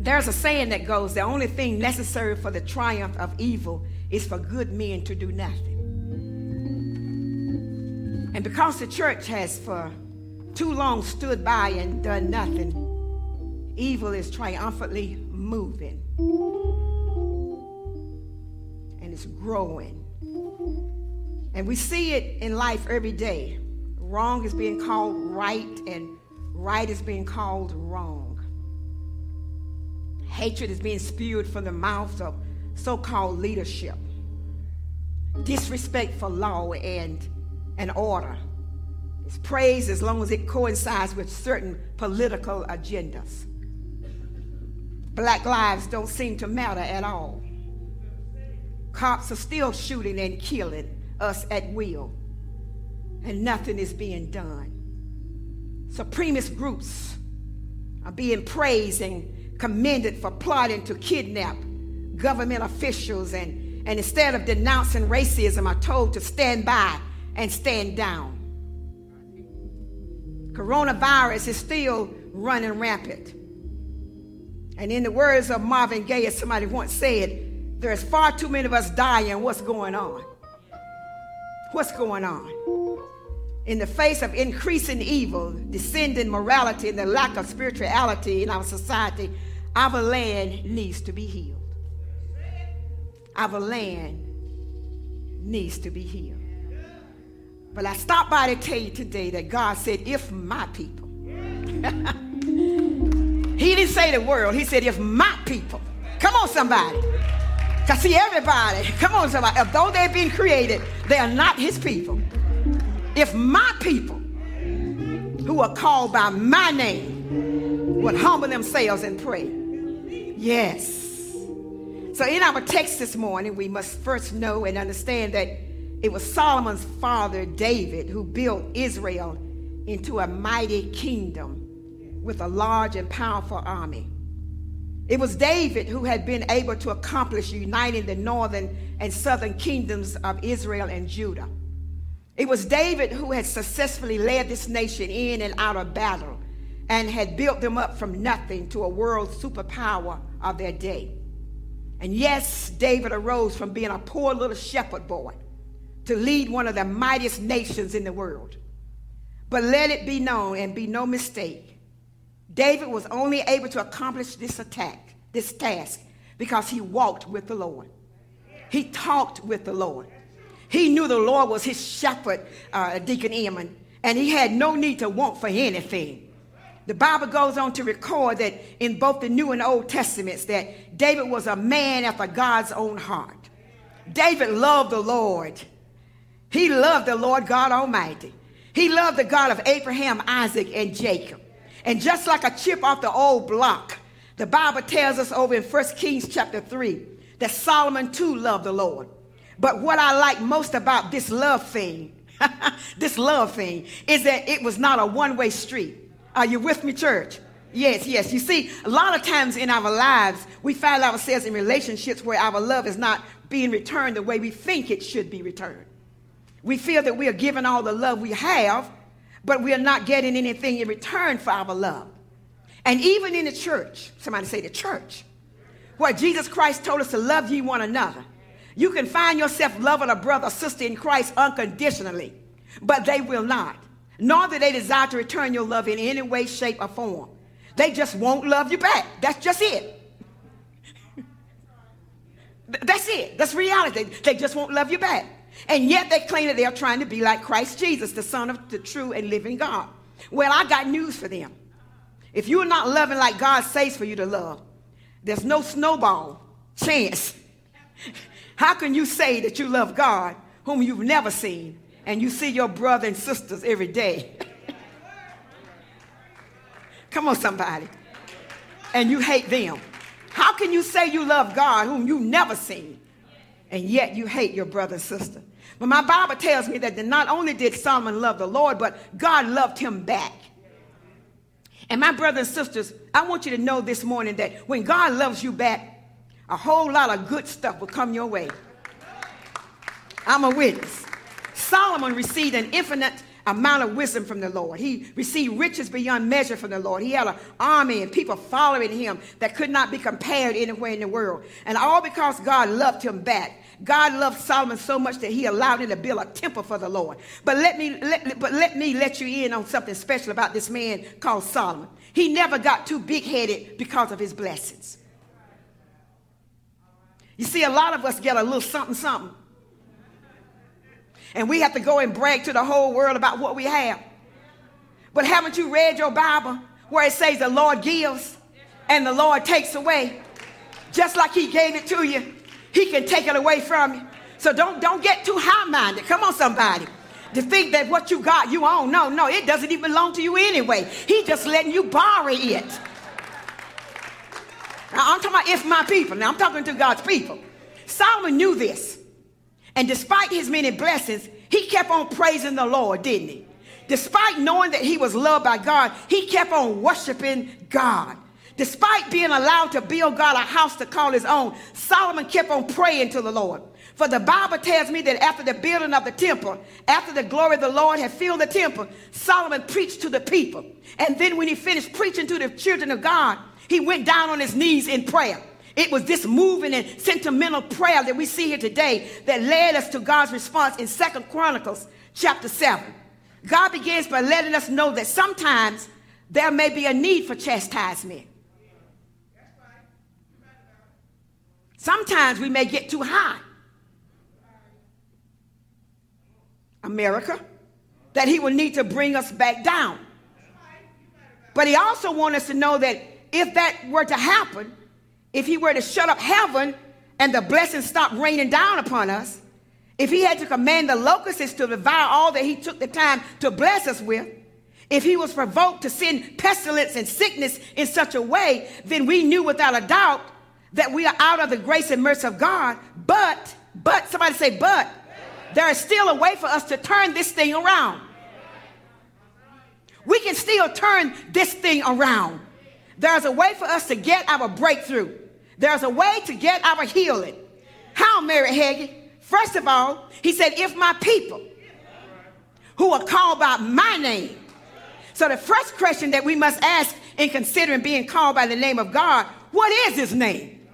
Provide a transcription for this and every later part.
There's a saying that goes the only thing necessary for the triumph of evil is for good men to do nothing. And because the church has for too long stood by and done nothing, evil is triumphantly moving and it's growing. And we see it in life every day. Wrong is being called right, and right is being called wrong. Hatred is being spewed from the mouths of so called leadership. Disrespect for law and, and order is praised as long as it coincides with certain political agendas. Black lives don't seem to matter at all. Cops are still shooting and killing us at will, and nothing is being done. Supremacist groups are being praised and commended for plotting to kidnap government officials and, and instead of denouncing racism are told to stand by and stand down. Coronavirus is still running rampant. And in the words of Marvin Gaye, as somebody once said, there's far too many of us dying. What's going on? What's going on? In the face of increasing evil, descending morality, and the lack of spirituality in our society, our land needs to be healed. Our land needs to be healed. But I stopped by to tell you today that God said, if my people. he didn't say the world, he said, if my people. Come on, somebody. Because see, everybody, come on, somebody, though they've been created, they are not his people. If my people who are called by my name would humble themselves and pray Yes. So in our text this morning, we must first know and understand that it was Solomon's father, David, who built Israel into a mighty kingdom with a large and powerful army. It was David who had been able to accomplish uniting the northern and southern kingdoms of Israel and Judah. It was David who had successfully led this nation in and out of battle and had built them up from nothing to a world superpower of their day. And yes, David arose from being a poor little shepherd boy to lead one of the mightiest nations in the world. But let it be known and be no mistake, David was only able to accomplish this attack, this task, because he walked with the Lord. He talked with the Lord. He knew the Lord was his shepherd, uh, Deacon Eamon, and he had no need to want for anything. The Bible goes on to record that in both the New and Old Testaments that David was a man after God's own heart. David loved the Lord. He loved the Lord God Almighty. He loved the God of Abraham, Isaac, and Jacob. And just like a chip off the old block, the Bible tells us over in 1 Kings chapter 3 that Solomon too loved the Lord. But what I like most about this love thing, this love thing, is that it was not a one way street. Are you with me, church? Yes, yes. You see, a lot of times in our lives, we find ourselves in relationships where our love is not being returned the way we think it should be returned. We feel that we are giving all the love we have, but we are not getting anything in return for our love. And even in the church, somebody say the church, where Jesus Christ told us to love ye one another, you can find yourself loving a brother or sister in Christ unconditionally, but they will not nor do they desire to return your love in any way, shape, or form. They just won't love you back. That's just it. That's it. That's reality. They just won't love you back. And yet they claim that they are trying to be like Christ Jesus, the Son of the true and living God. Well, I got news for them. If you're not loving like God says for you to love, there's no snowball chance. How can you say that you love God whom you've never seen and you see your brother and sisters every day. Come on, somebody. And you hate them. How can you say you love God whom you never seen, and yet you hate your brother and sister? But my Bible tells me that not only did Solomon love the Lord, but God loved him back. And my brothers and sisters, I want you to know this morning that when God loves you back, a whole lot of good stuff will come your way. I'm a witness. Solomon received an infinite amount of wisdom from the Lord. He received riches beyond measure from the Lord. He had an army and people following him that could not be compared anywhere in the world. And all because God loved him back. God loved Solomon so much that he allowed him to build a temple for the Lord. But let me let, but let me let you in on something special about this man called Solomon. He never got too big-headed because of his blessings. You see, a lot of us get a little something, something. And we have to go and brag to the whole world about what we have. But haven't you read your Bible where it says the Lord gives and the Lord takes away? Just like He gave it to you, He can take it away from you. So don't, don't get too high minded. Come on, somebody. To think that what you got, you own. No, no, it doesn't even belong to you anyway. He just letting you borrow it. Now, I'm talking about if my people. Now, I'm talking to God's people. Solomon knew this. And despite his many blessings, he kept on praising the Lord, didn't he? Despite knowing that he was loved by God, he kept on worshiping God. Despite being allowed to build God a house to call his own, Solomon kept on praying to the Lord. For the Bible tells me that after the building of the temple, after the glory of the Lord had filled the temple, Solomon preached to the people. And then when he finished preaching to the children of God, he went down on his knees in prayer. It was this moving and sentimental prayer that we see here today that led us to God's response in Second Chronicles chapter 7. God begins by letting us know that sometimes there may be a need for chastisement. Sometimes we may get too high. America, that he will need to bring us back down. But he also wants us to know that if that were to happen, if he were to shut up heaven and the blessings stopped raining down upon us, if he had to command the locusts to devour all that he took the time to bless us with, if he was provoked to send pestilence and sickness in such a way, then we knew without a doubt that we are out of the grace and mercy of God. But, but, somebody say, but, there is still a way for us to turn this thing around. We can still turn this thing around. There's a way for us to get our breakthrough. There's a way to get our healing. How, Mary Hagin? First of all, he said, if my people who are called by my name. So the first question that we must ask in considering being called by the name of God, what is his name?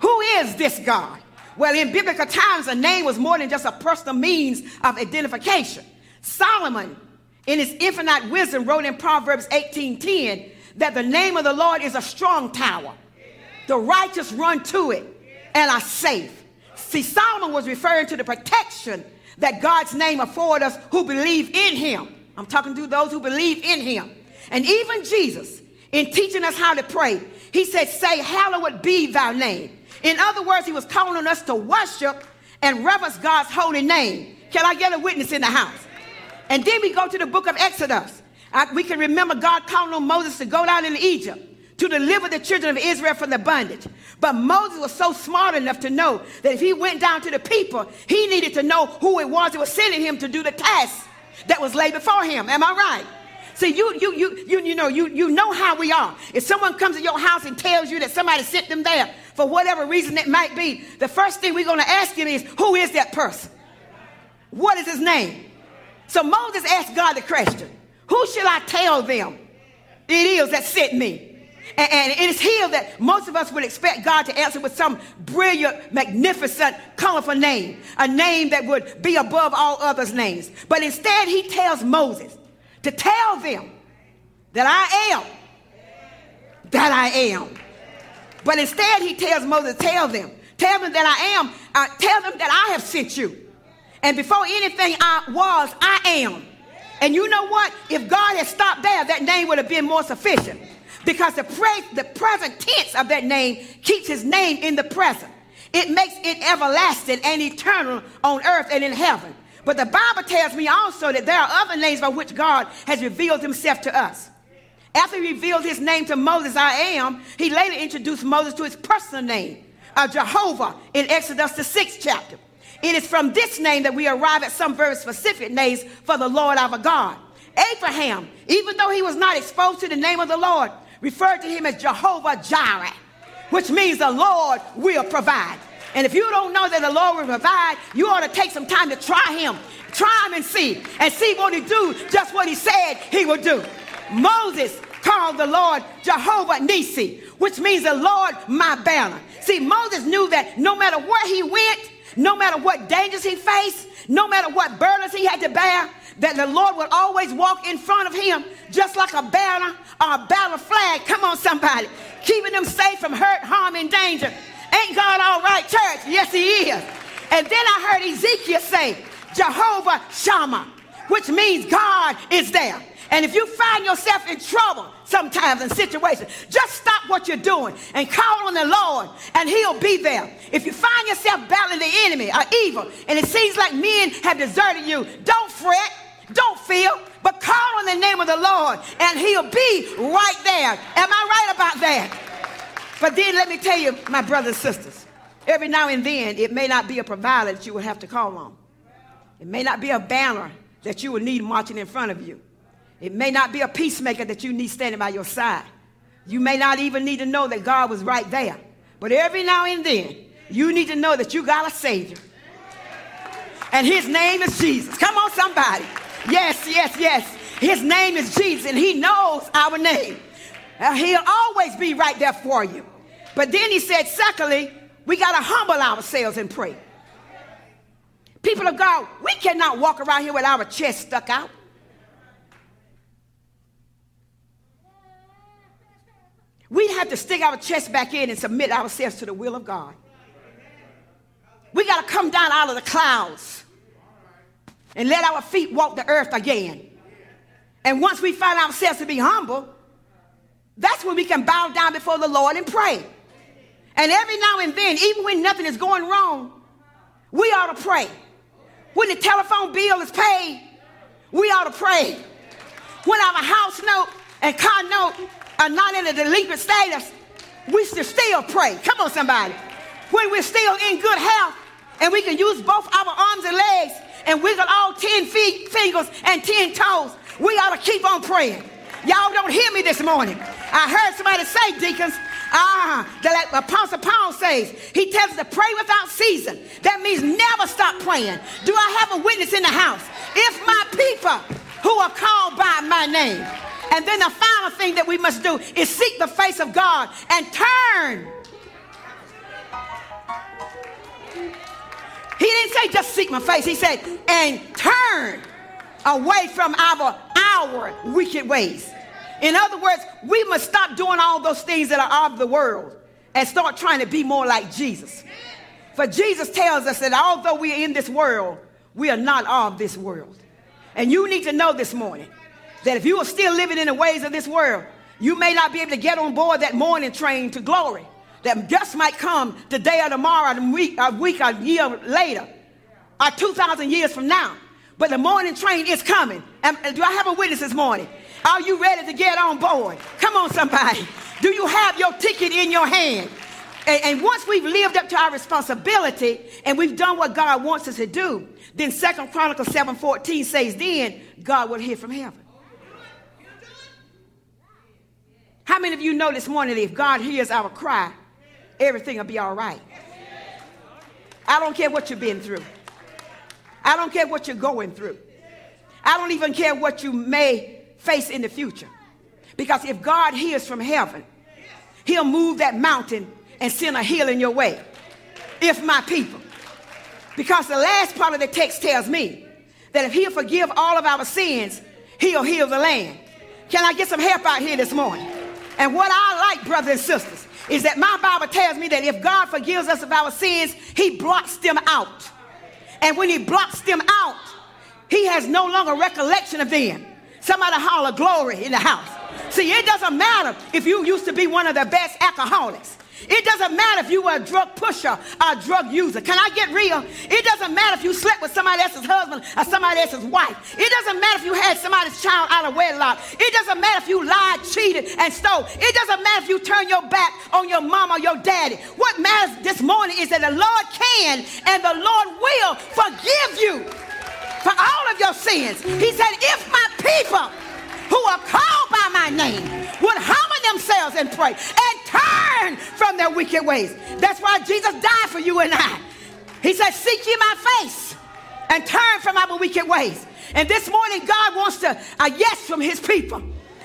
Who is this God? Well, in biblical times, a name was more than just a personal means of identification. Solomon, in his infinite wisdom, wrote in Proverbs 18:10 that the name of the Lord is a strong tower. The righteous run to it and are safe. See, Solomon was referring to the protection that God's name afford us who believe in him. I'm talking to those who believe in him. And even Jesus, in teaching us how to pray, he said, Say, Hallowed be thy name. In other words, he was calling on us to worship and reverence God's holy name. Can I get a witness in the house? And then we go to the book of Exodus. I, we can remember God calling on Moses to go down into Egypt to deliver the children of Israel from the bondage. But Moses was so smart enough to know that if he went down to the people, he needed to know who it was that was sending him to do the task that was laid before him. Am I right? See, you, you, you, you, you know, you, you know how we are. If someone comes to your house and tells you that somebody sent them there for whatever reason it might be, the first thing we're going to ask him is, who is that person? What is his name? So Moses asked God the question. Who shall I tell them it is that sent me? And, it is here that most of us would expect God to answer with some brilliant, magnificent, colorful name, a name that would be above all others' names. But instead, he tells Moses to tell them that I am, that I am. But instead, he tells Moses, tell them, tell them that I am, uh, tell them that I have sent you. And before anything I was, I am. And you know what? If God had stopped there, that name would have been more sufficient. Because the, pre- the present tense of that name keeps his name in the present. It makes it everlasting and eternal on earth and in heaven. But the Bible tells me also that there are other names by which God has revealed himself to us. After he revealed his name to Moses, I am, he later introduced Moses to his personal name, uh, Jehovah, in Exodus, the sixth chapter. It is from this name that we arrive at some very specific names for the Lord our God. Abraham, even though he was not exposed to the name of the Lord, referred to him as Jehovah Jireh, which means the Lord will provide. And if you don't know that the Lord will provide, you ought to take some time to try him. Try him and see. And see what he do just what he said he would do. Moses called the Lord Jehovah Nisi, which means the Lord my banner. See, Moses knew that no matter where he went, no matter what dangers he faced, no matter what burdens he had to bear, that the Lord would always walk in front of him just like a banner or a battle flag. Come on, somebody. Keeping them safe from hurt, harm, and danger. Ain't God all right, church? Yes, he is. And then I heard Ezekiel say, Jehovah Shammah, which means God is there. And if you find yourself in trouble sometimes in situations, just stop what you're doing and call on the Lord and he'll be there. If you find yourself battling the enemy or evil and it seems like men have deserted you, don't fret, don't fear, but call on the name of the Lord and he'll be right there. Am I right about that? But then let me tell you, my brothers and sisters, every now and then it may not be a provider that you will have to call on. It may not be a banner that you will need marching in front of you. It may not be a peacemaker that you need standing by your side. You may not even need to know that God was right there. But every now and then, you need to know that you got a Savior. And his name is Jesus. Come on, somebody. Yes, yes, yes. His name is Jesus, and he knows our name. He'll always be right there for you. But then he said, secondly, we got to humble ourselves and pray. People of God, we cannot walk around here with our chest stuck out. we have to stick our chest back in and submit ourselves to the will of God. We got to come down out of the clouds and let our feet walk the earth again. And once we find ourselves to be humble, that's when we can bow down before the Lord and pray. And every now and then, even when nothing is going wrong, we ought to pray. When the telephone bill is paid, we ought to pray. When our house note and car note are not in a delinquent status, we should still pray. Come on, somebody. When we're still in good health and we can use both our arms and legs and wiggle all 10 feet, fingers and 10 toes, we ought to keep on praying. Y'all don't hear me this morning. I heard somebody say, deacons, ah, that Apostle Paul says, he tells us to pray without season. That means never stop praying. Do I have a witness in the house? If my people who are called by my name and then the final thing that we must do is seek the face of God and turn. He didn't say just seek my face. He said, and turn away from our our wicked ways. In other words, we must stop doing all those things that are of the world and start trying to be more like Jesus. For Jesus tells us that although we are in this world, we are not of this world. And you need to know this morning that if you are still living in the ways of this world, you may not be able to get on board that morning train to glory. That just might come today or tomorrow, a week, a week, a year later, or 2,000 years from now. But the morning train is coming. And do I have a witness this morning? Are you ready to get on board? Come on, somebody. Do you have your ticket in your hand? And, and, once we've lived up to our responsibility and we've done what God wants us to do, then Second Chronicles 7:14 says, then God will hear from heaven. How many of you know this morning that if God hears our cry, everything will be all right? I don't care what you've been through. I don't care what you're going through. I don't even care what you may face in the future. Because if God hears from heaven, he'll move that mountain and send a healing your way. If my people. Because the last part of the text tells me that if he'll forgive all of our sins, he'll heal the land. Can I get some help out here this morning? And what I like, brothers and sisters, is that my Bible tells me that if God forgives us of our sins, he blots them out. And when he blots them out, he has no longer recollection of them. Somebody holler glory in the house. See, it doesn't matter if you used to be one of the best alcoholics. It doesn't matter if you were a drug pusher or a drug user. Can I get real? It doesn't matter if you slept with somebody else's husband or somebody else's wife. It doesn't matter if you had somebody's child out of wedlock. It doesn't matter if you lied, cheated, and stole. It doesn't matter if you turn your back on your mom or your daddy. What matters this morning is that the Lord can and the Lord will forgive you for all of your sins. He said, if my people who are called by my name would humble themselves and pray and turn from their wicked ways. That's why Jesus died for you and I. He said, Seek ye my face and turn from our wicked ways. And this morning, God wants to a yes from his people.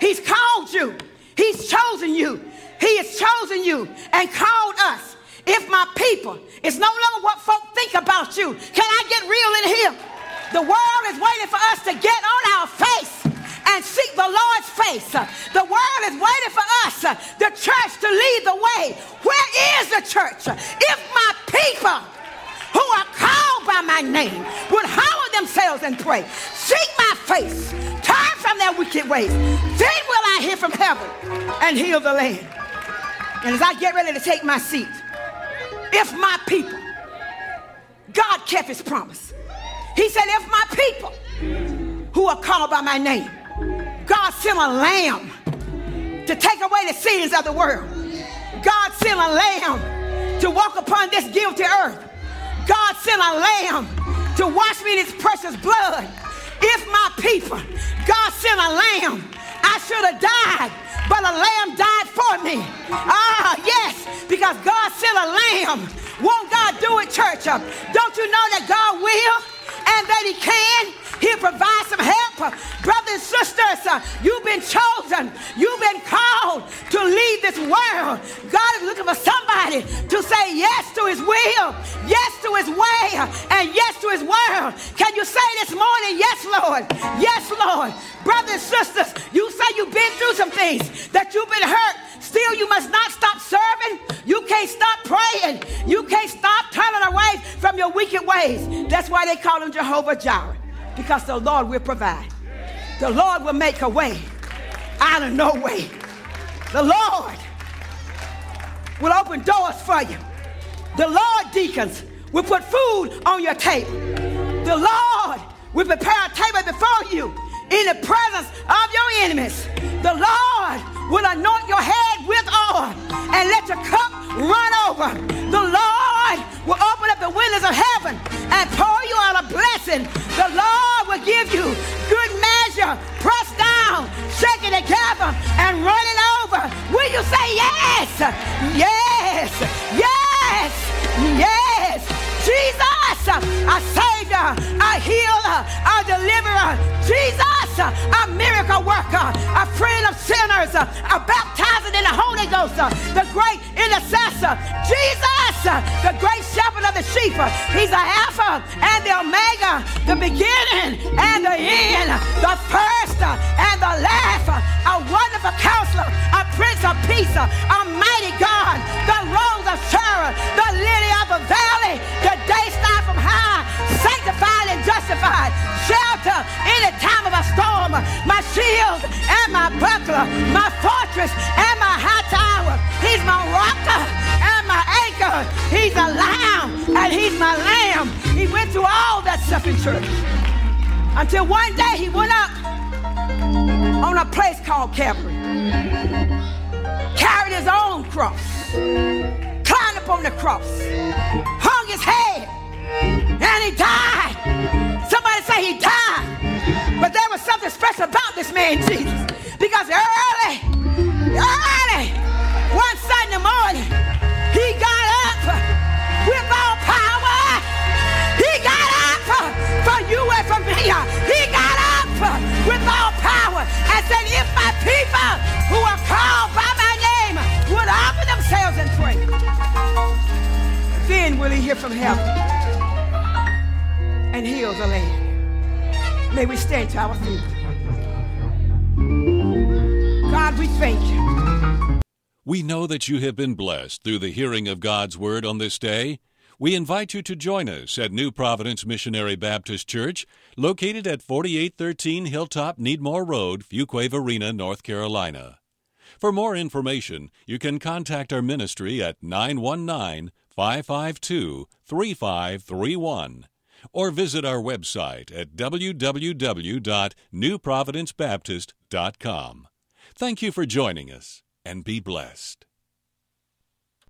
He's called you. He's chosen you. He has chosen you and called us. If my people, it's no longer what folk think about you. Can I get real in here? The world is waiting for us to get on our face and seek the Lord's face. The world is waiting for us, the church, to lead the way. Where is the church? If my people who are called by my name would humble themselves and pray, seek my face, turn from their wicked ways, then will I hear from heaven and heal the land. And as I get ready to take my seat, if my people, God kept his promise. He said, if my people who are called by my name, God sent a lamb to take away the sins of the world. God sent a lamb to walk upon this guilty earth. God sent a lamb to wash me in his precious blood. If my people, God sent a lamb, I should have died, but a lamb died for me. Ah, yes, because God sent a lamb. Won't God do it, church? Don't you know that God will that he can? He'll provide some help. Brothers and sisters, uh, you've been chosen. You've been called to lead this world. God is looking for somebody to say yes to his will, yes to his way, and yes to his word. Can you say this morning, yes, Lord? Yes, Lord. Brothers and sisters, you say you've been through some things, that you've been hurt. Still, you must not stop serving. You can't stop praying. You your wicked ways. That's why they call him Jehovah Jireh because the Lord will provide. The Lord will make a way out of no way. The Lord will open doors for you. The Lord, deacons, will put food on your table. The Lord will prepare a table before you in the presence of your enemies. The Lord will anoint your head with oil and let your cup run over. The Lord will open up the windows of heaven and pour you out a blessing. The Lord will give you good measure, pressed down, shaken together, and running over. Will you say yes? Yes, yes, yes. Jesus, our Savior, our healer, a deliverer. Jesus, a miracle worker, a friend of sinners, a baptizer in the Holy Ghost, the great intercessor. Jesus, the great shepherd of the sheep. He's the Alpha and the Omega, the beginning and the end, the first and the last, a wonderful counselor, a prince of peace, a mighty shield and my buckler, my fortress and my high tower. He's my rock and my anchor. He's a lamb and he's my lamb. He went through all that stuff in church until one day he went up on a place called Calvary, carried his own cross, climbed up on the cross, hung his head, and he died. Man, Jesus. Because early, early, one Sunday morning, he got up with all power. He got up for you and for me. He got up with all power and said, if my people who are called by my name would offer themselves and pray, then will he hear from heaven and heal the land. May we stand to our feet. God, we thank you. We know that you have been blessed through the hearing of God's Word on this day. We invite you to join us at New Providence Missionary Baptist Church, located at 4813 Hilltop Needmore Road, Fuquay-Varina, North Carolina. For more information, you can contact our ministry at 919 552 3531 or visit our website at www.newprovidencebaptist.com. Thank you for joining us and be blessed.